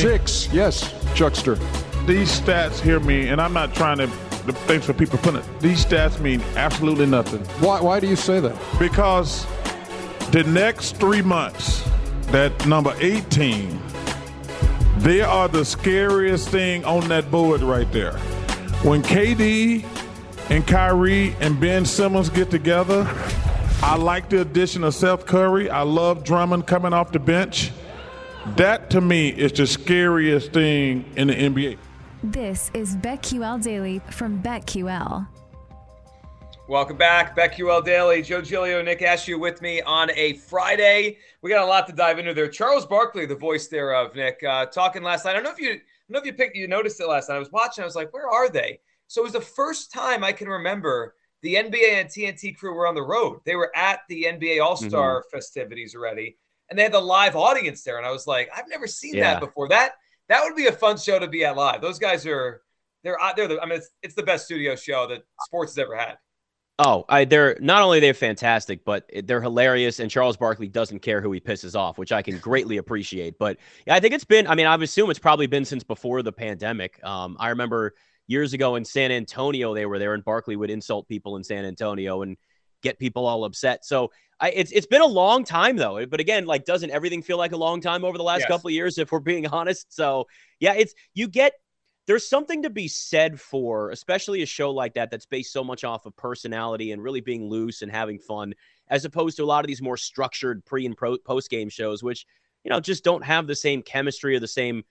Six, yes, Chuckster. these stats hear me, and I'm not trying to. Thanks for people putting it. These stats mean absolutely nothing Why, why do you say that? because the next three months, that number 18, they are the scariest thing on that board right there. When KD and Kyrie and Ben Simmons get together, I like the addition of Seth Curry. I love Drummond coming off the bench. That to me is the scariest thing in the NBA. This is BetQL Daily from BetQL. Welcome back, BetQL Daily. Joe Giglio, Nick Ashew with me on a Friday. We got a lot to dive into there. Charles Barkley, the voice thereof, Nick, uh, talking last night. I don't know if you, I don't know if you picked, you noticed it last night. I was watching. I was like, where are they? So it was the first time I can remember the NBA and TNT crew were on the road. They were at the NBA All Star Mm-hmm. festivities already, and they had the live audience there. And I was like, I've never seen Yeah. that before. That that would be a fun show to be at live. Those guys are. They're, out- they're the, I mean, it's, it's the best studio show that sports has ever had. Oh, I, they're not only they're fantastic, but they're hilarious. And Charles Barkley doesn't care who he pisses off, which I can greatly appreciate. But yeah, I think it's been. I mean, I would assume it's probably been since before the pandemic. Um, I remember years ago in San Antonio, they were there, and Barkley would insult people in San Antonio and get people all upset. So I, it's it's been a long time though. But again, like, doesn't everything feel like a long time over the last Yes. couple of years? If we're being honest, so yeah, it's you get there's something to be said for, especially a show like that that's based so much off of personality and really being loose and having fun, as opposed to a lot of these more structured pre and pro, post game shows, which you know just don't have the same chemistry or the same.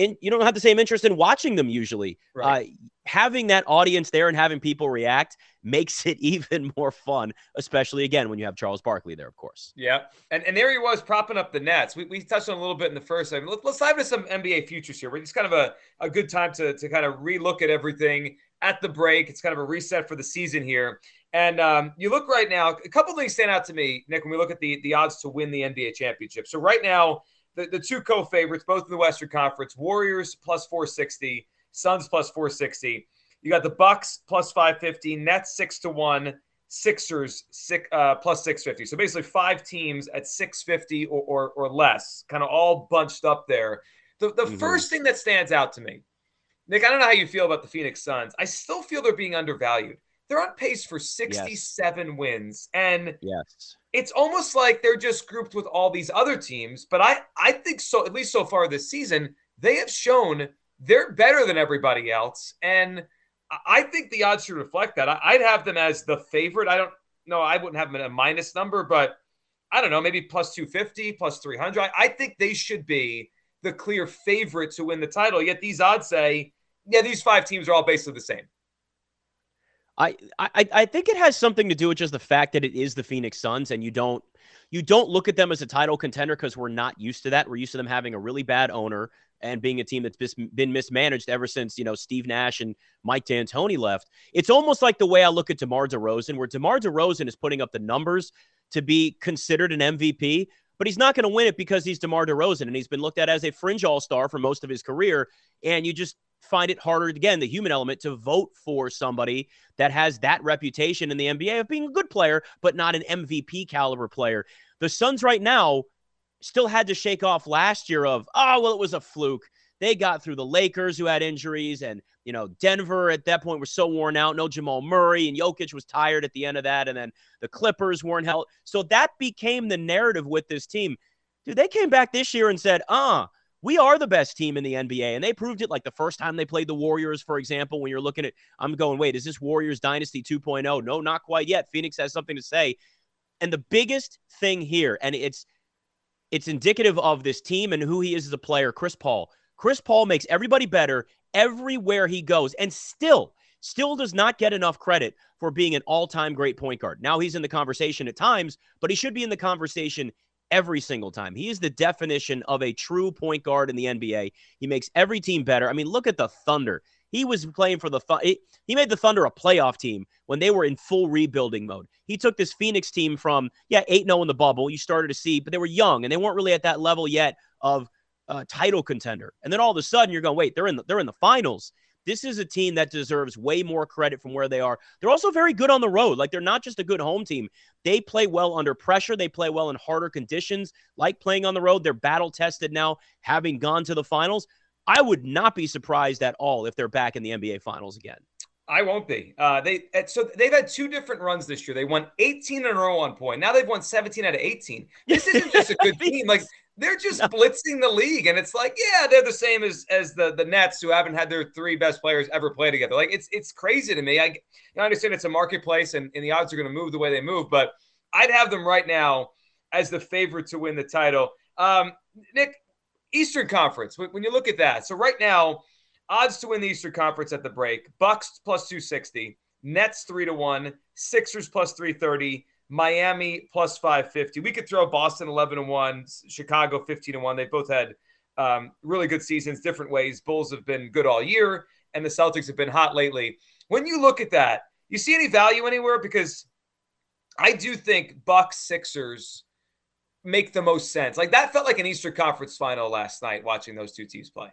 In, you don't have the same interest in watching them usually. Right. Uh, having that audience there and having people react makes it even more fun, especially again when you have Charles Barkley there, of course. Yeah, and and there he was propping up the Nets. We, we touched on a little bit in the first segment. Let, let's dive into some NBA futures here. It's kind of a, a good time to to kind of relook at everything at the break. It's kind of a reset for the season here. And um, you look right now, a couple things stand out to me, Nick, when we look at the the odds to win the NBA championship. So right now, the, the two co-favorites, both in the Western Conference, Warriors plus 460, Suns plus 460. You got the Bucks plus 550, Nets six to one, Sixers six, uh, plus 650. So basically, five teams at 650 or, or, or less, kind of all bunched up there. The, the Mhm. first thing that stands out to me, Nick, I don't know how you feel about the Phoenix Suns. I still feel they're being undervalued. They're on pace for 67 wins. And Yes. it's almost like they're just grouped with all these other teams. But I, I think so, at least so far this season, they have shown they're better than everybody else. And I- I think the odds should reflect that. I- I'd have them as the favorite. I don't know. I wouldn't have them at a minus number, but I don't know, maybe plus 250, plus 300. I, I think they should be the clear favorite to win the title. Yet these odds say, yeah, these five teams are all basically the same. I, I I think it has something to do with just the fact that it is the Phoenix Suns, and you don't you don't look at them as a title contender because we're not used to that. We're used to them having a really bad owner and being a team that's bis- been mismanaged ever since you know Steve Nash and Mike D'Antoni left. It's almost like the way I look at DeMar DeRozan, where DeMar DeRozan is putting up the numbers to be considered an MVP, but he's not going to win it because he's DeMar DeRozan and he's been looked at as a fringe All Star for most of his career. And you just find it harder again, the human element, to vote for somebody that has that reputation in the NBA of being a good player, but not an MVP caliber player. The Suns right now still had to shake off last year of, oh, well, it was a fluke. They got through the Lakers who had injuries, and you know, Denver at that point was so worn out. No Jamal Murray, and Jokic was tired at the end of that, and then the Clippers weren't held. So that became the narrative with this team. Dude, they came back this year and said, uh, we are the best team in the NBA. And they proved it like the first time they played the Warriors, for example, when you're looking at, I'm going, wait, is this Warriors Dynasty 2.0? No, not quite yet. Phoenix has something to say. And the biggest thing here, and it's, it's indicative of this team and who he is as a player, Chris Paul. Chris Paul makes everybody better everywhere he goes and still, still does not get enough credit for being an all time great point guard. Now he's in the conversation at times, but he should be in the conversation every single time. He is the definition of a true point guard in the NBA. He makes every team better. I mean, look at the Thunder. He was playing for the he made the Thunder a playoff team when they were in full rebuilding mode. He took this Phoenix team from yeah, 8-0 in the bubble. You started to see, but they were young and they weren't really at that level yet of uh, title contender. And then all of a sudden you're going, "Wait, they're in the, they're in the finals." This is a team that deserves way more credit from where they are. They're also very good on the road. Like they're not just a good home team. They play well under pressure. They play well in harder conditions, like playing on the road. They're battle tested now, having gone to the finals. I would not be surprised at all if they're back in the NBA finals again. I won't be. Uh, they so they've had two different runs this year. They won 18 in a row on point. Now they've won 17 out of 18. This isn't just a good team. Like they're just blitzing the league, and it's like, yeah, they're the same as as the the Nets, who haven't had their three best players ever play together. Like it's it's crazy to me. I, I understand it's a marketplace, and, and the odds are going to move the way they move, but I'd have them right now as the favorite to win the title. Um, Nick, Eastern Conference. When you look at that, so right now, odds to win the Eastern Conference at the break: Bucks plus two sixty, Nets three to one, Sixers plus three thirty. Miami plus 550. We could throw Boston 11 and 1, Chicago 15 and 1. They both had um, really good seasons, different ways. Bulls have been good all year, and the Celtics have been hot lately. When you look at that, you see any value anywhere? Because I do think Bucks Sixers make the most sense. Like that felt like an Eastern Conference final last night watching those two teams play.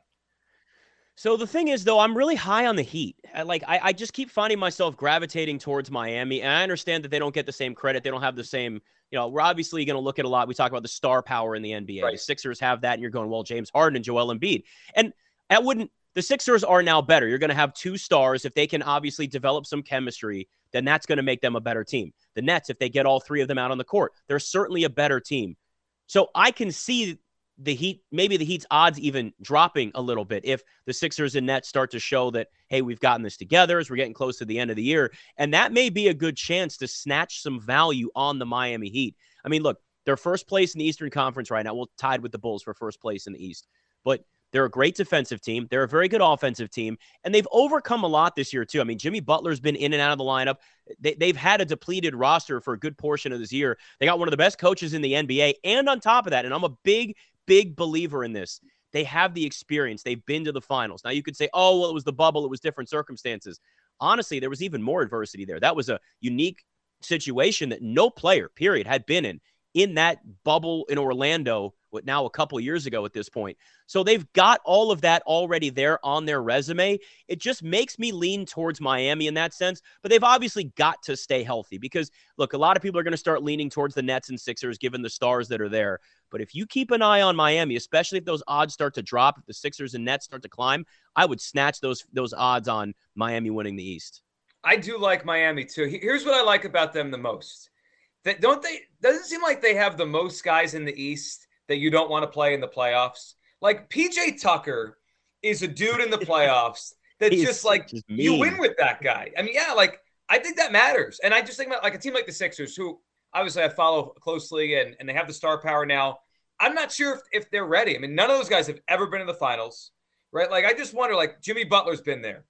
So the thing is, though, I'm really high on the Heat. I, like I, I just keep finding myself gravitating towards Miami, and I understand that they don't get the same credit. They don't have the same. You know, we're obviously going to look at a lot. We talk about the star power in the NBA. Right. The Sixers have that, and you're going, well, James Harden and Joel Embiid, and that wouldn't. The Sixers are now better. You're going to have two stars. If they can obviously develop some chemistry, then that's going to make them a better team. The Nets, if they get all three of them out on the court, they're certainly a better team. So I can see the Heat, maybe the Heat's odds even dropping a little bit if the Sixers and Nets start to show that, hey, we've gotten this together as we're getting close to the end of the year. And that may be a good chance to snatch some value on the Miami Heat. I mean, look, they're first place in the Eastern Conference right now. We'll tied with the Bulls for first place in the East. But they're a great defensive team. They're a very good offensive team. And they've overcome a lot this year, too. I mean, Jimmy Butler's been in and out of the lineup. They, have had a depleted roster for a good portion of this year. They got one of the best coaches in the NBA. And on top of that, and I'm a big, big believer in this. They have the experience. They've been to the finals. Now you could say, oh, well, it was the bubble, it was different circumstances. Honestly, there was even more adversity there. That was a unique situation that no player, period, had been in in that bubble in Orlando now a couple years ago at this point. So they've got all of that already there on their resume. It just makes me lean towards Miami in that sense, but they've obviously got to stay healthy because look, a lot of people are going to start leaning towards the Nets and Sixers given the stars that are there. But if you keep an eye on Miami, especially if those odds start to drop, if the Sixers and Nets start to climb, I would snatch those those odds on Miami winning the East. I do like Miami too. Here's what I like about them the most. That don't they doesn't seem like they have the most guys in the East that you don't want to play in the playoffs. Like PJ Tucker is a dude in the playoffs that's just like just you win with that guy. I mean, yeah, like I think that matters. And I just think about like a team like the Sixers, who obviously I follow closely and, and they have the star power now. I'm not sure if, if they're ready. I mean, none of those guys have ever been in the finals, right? Like I just wonder, like Jimmy Butler's been there,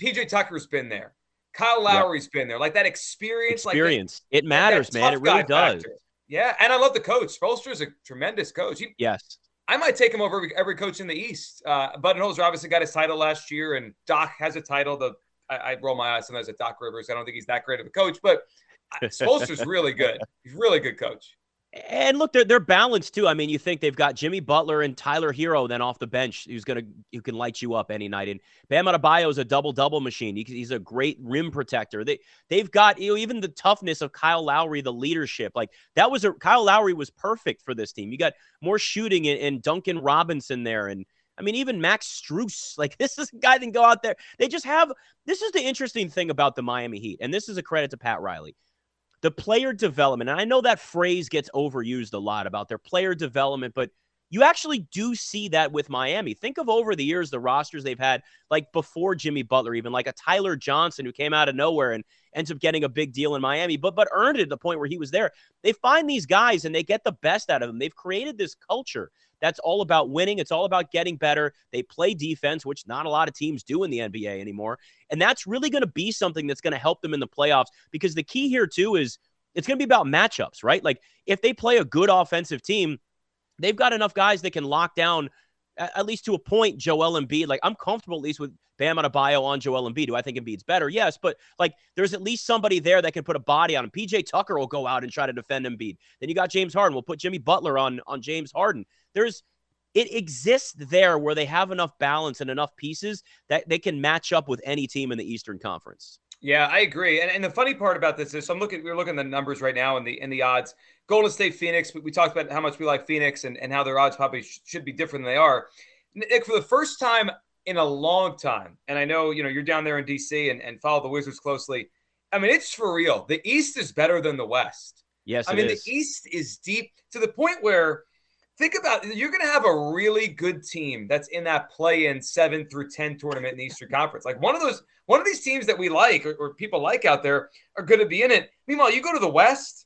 PJ Tucker's been there, Kyle Lowry's yep. been there. Like that experience, experience. Like it matters, man. It really does. Factor. Yeah, and I love the coach. Spoelstra is a tremendous coach. He, yes. I might take him over every, every coach in the East. Uh, Budenholzer obviously got his title last year, and Doc has a title. The I, I roll my eyes sometimes at Doc Rivers. I don't think he's that great of a coach, but Spoelstra's really good. He's really good coach. And look, they're they're balanced too. I mean, you think they've got Jimmy Butler and Tyler Herro then off the bench, who's gonna who can light you up any night. And Bam Adebayo is a double double machine. He, he's a great rim protector. They they've got you know even the toughness of Kyle Lowry, the leadership. Like that was a Kyle Lowry was perfect for this team. You got more shooting and, and Duncan Robinson there, and I mean, even Max Strus, like this is a guy that can go out there. They just have this is the interesting thing about the Miami Heat, and this is a credit to Pat Riley the player development. And I know that phrase gets overused a lot about their player development, but You actually do see that with Miami. Think of over the years the rosters they've had, like before Jimmy Butler, even like a Tyler Johnson who came out of nowhere and ends up getting a big deal in Miami, but but earned it at the point where he was there. They find these guys and they get the best out of them. They've created this culture that's all about winning. It's all about getting better. They play defense, which not a lot of teams do in the NBA anymore. And that's really going to be something that's going to help them in the playoffs because the key here, too, is it's going to be about matchups, right? Like if they play a good offensive team, they've got enough guys that can lock down at least to a point, Joel Embiid. Like I'm comfortable at least with Bam Adebayo on Joel Embiid. Do I think Embiid's better? Yes, but like there's at least somebody there that can put a body on him. PJ Tucker will go out and try to defend Embiid. Then you got James Harden. We'll put Jimmy Butler on on James Harden. There's it exists there where they have enough balance and enough pieces that they can match up with any team in the Eastern Conference. Yeah, I agree. And, and the funny part about this is, so I'm looking, we're looking at the numbers right now and the and the odds. Golden State, Phoenix. We, we talked about how much we like Phoenix and, and how their odds probably sh- should be different than they are. Nick, for the first time in a long time, and I know you know you're down there in DC and, and follow the Wizards closely. I mean, it's for real. The East is better than the West. Yes, I mean is. the East is deep to the point where think about you're going to have a really good team that's in that play-in seven through ten tournament in the Eastern Conference. Like one of those, one of these teams that we like or, or people like out there are going to be in it. Meanwhile, you go to the West.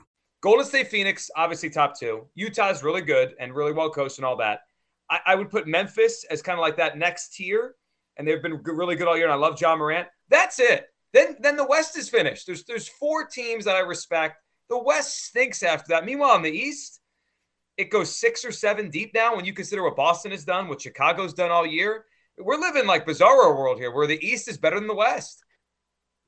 Golden State, Phoenix, obviously top two. Utah's really good and really well coached and all that. I, I would put Memphis as kind of like that next tier, and they've been really good all year. And I love Ja Morant. That's it. Then then the West is finished. There's there's four teams that I respect. The West stinks after that. Meanwhile, in the East, it goes six or seven deep now. When you consider what Boston has done, what Chicago's done all year, we're living like bizarro world here, where the East is better than the West.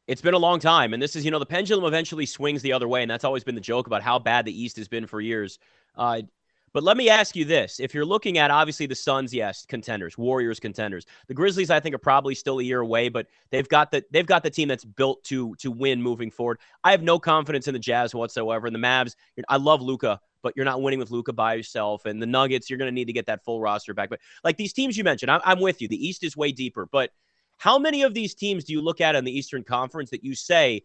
It's been a long time. And this is, you know, the pendulum eventually swings the other way. And that's always been the joke about how bad the East has been for years. Uh, but let me ask you this. If you're looking at obviously the Suns, yes, contenders, Warriors contenders. The Grizzlies, I think, are probably still a year away, but they've got the they've got the team that's built to to win moving forward. I have no confidence in the Jazz whatsoever. And the Mavs, I love Luka, but you're not winning with Luka by yourself. And the Nuggets, you're going to need to get that full roster back. But like these teams you mentioned, I'm, I'm with you. The East is way deeper, but how many of these teams do you look at in the Eastern Conference that you say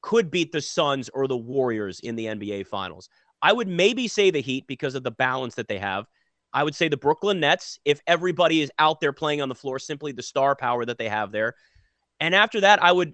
could beat the Suns or the Warriors in the NBA Finals? I would maybe say the Heat because of the balance that they have. I would say the Brooklyn Nets if everybody is out there playing on the floor, simply the star power that they have there. And after that, I would,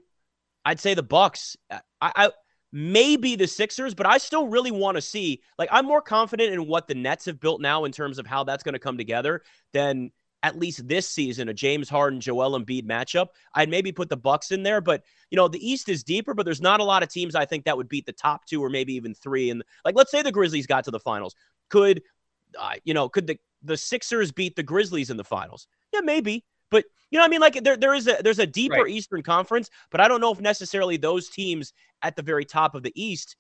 I'd say the Bucks. I, I maybe the Sixers, but I still really want to see. Like, I'm more confident in what the Nets have built now in terms of how that's going to come together than at least this season a James Harden Joel Embiid matchup. I'd maybe put the Bucks in there, but you know the East is deeper, but there's not a lot of teams I think that would beat the top two or maybe even three. And like, let's say the Grizzlies got to the finals, could uh, you know could the the Sixers beat the Grizzlies in the finals? Yeah, maybe. But you know, I mean, like there, there is a there's a deeper right. Eastern Conference, but I don't know if necessarily those teams at the very top of the East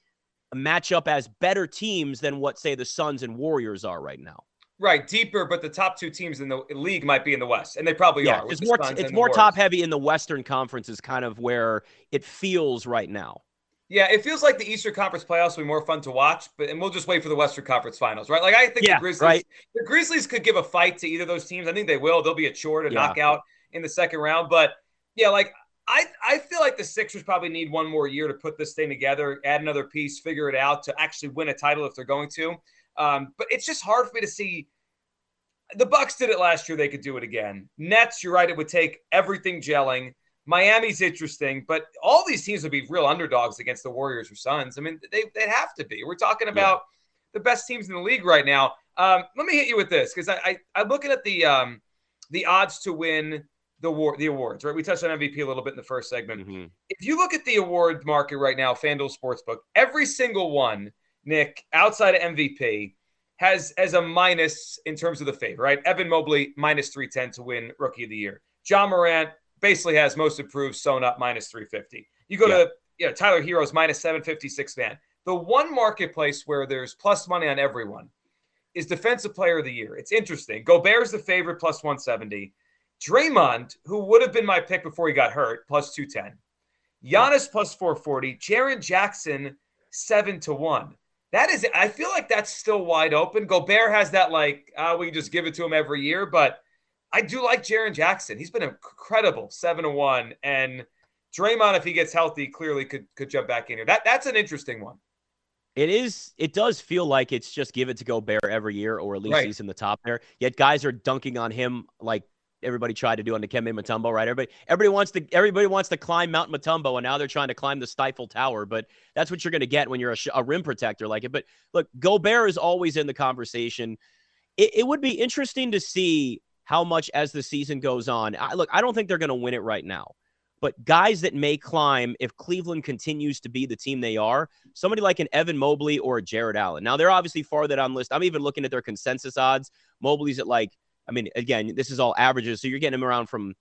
match up as better teams than what say the Suns and Warriors are right now. Right, deeper, but the top two teams in the league might be in the West, and they probably yeah, are. It's more, it's more top heavy in the Western Conference, is kind of where it feels right now. Yeah, it feels like the Eastern Conference playoffs will be more fun to watch, but and we'll just wait for the Western Conference Finals, right? Like I think yeah, the Grizzlies, right. the Grizzlies could give a fight to either of those teams. I think they will. They'll be a chore to yeah. knock out in the second round, but yeah, like I I feel like the Sixers probably need one more year to put this thing together, add another piece, figure it out to actually win a title if they're going to. Um, but it's just hard for me to see the Bucks did it last year. They could do it again. Nets, you're right. It would take everything gelling. Miami's interesting, but all these teams would be real underdogs against the Warriors or Suns. I mean, they they'd have to be. We're talking about yeah. the best teams in the league right now. Um, let me hit you with this because I, I I'm looking at the um the odds to win the award the awards. Right, we touched on MVP a little bit in the first segment. Mm-hmm. If you look at the award market right now, FanDuel Sportsbook, every single one, Nick, outside of MVP, has as a minus in terms of the favor. Right, Evan Mobley minus three ten to win Rookie of the Year. Ja Morant basically has most improved sewn up minus three fifty. You go Yeah. to you know, Tyler Herro's minus 756 man. The one marketplace where there's plus money on everyone is defensive player of the year. It's interesting. Gobert's the favorite plus 170. Draymond, who would have been my pick before he got hurt, plus 210. Giannis plus 440. Jaren Jackson, 7 to 1. That is, I feel like that's still wide open. Gobert has that, like, uh, we just give it to him every year, but I do like Jaren Jackson. He's been incredible, 7 to 1. And Draymond, if he gets healthy, clearly could could jump back in here. That that's an interesting one. It is. It does feel like it's just give it to Gobert every year, or at least Right. he's in the top there. Yet guys are dunking on him like everybody tried to do on Dikembe Mutombo, right? Everybody, everybody wants to, everybody wants to climb Mount Mutombo, and now they're trying to climb the Stifle Tower. But that's what you're going to get when you're a, a rim protector like it. But look, Gobert is always in the conversation. It, it would be interesting to see how much as the season goes on. I, look, I don't think they're going to win it right now. But guys that may climb if Cleveland continues to be the team they are, somebody like an Evan Mobley or a Jarrett Allen. Now they're obviously far that on list. I'm even looking at their consensus odds. Mobley's at like, I mean, again, this is all averages, so you're getting him around from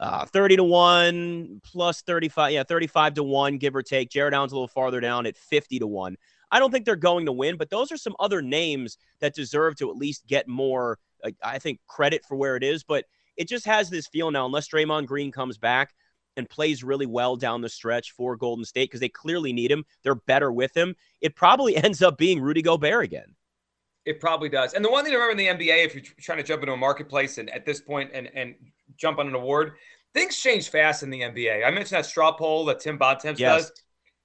uh, 30 to one plus 35, yeah, 35 to one, give or take. Jarrett Allen's a little farther down at 50 to one. I don't think they're going to win, but those are some other names that deserve to at least get more, I think, credit for where it is. But it just has this feel now, unless Draymond Green comes back and plays really well down the stretch for Golden State because they clearly need him. They're better with him. It probably ends up being Rudy Gobert again. It probably does. And the one thing to remember in the NBA, if you're trying to jump into a marketplace and at this point and and jump on an award, things change fast in the NBA. I mentioned that straw poll that Tim Bontemps Yes. does.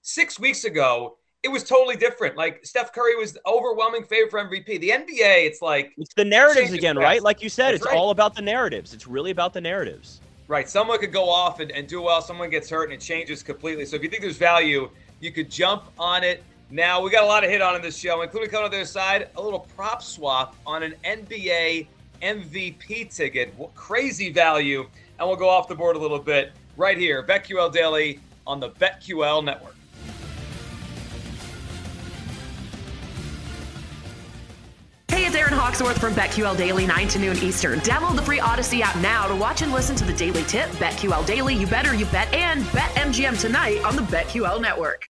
Six weeks ago, it was totally different. Like Steph Curry was the overwhelming favorite for MVP. The NBA, it's like It's the narratives again, fast. right? Like you said, That's it's right. all about the narratives. It's really about the narratives. Right. Someone could go off and, and do well. Someone gets hurt and it changes completely. So if you think there's value, you could jump on it now. We got a lot of hit on in this show, including coming on the other side, a little prop swap on an NBA MVP ticket. What crazy value. And we'll go off the board a little bit right here. BetQL Daily on the BetQL Network. Hey, it's Aaron Hawksworth from BetQL Daily, 9 to noon Eastern. Download the free Odyssey app now to watch and listen to the daily tip, BetQL Daily, You Better You Bet, and BetMGM tonight on the BetQL Network.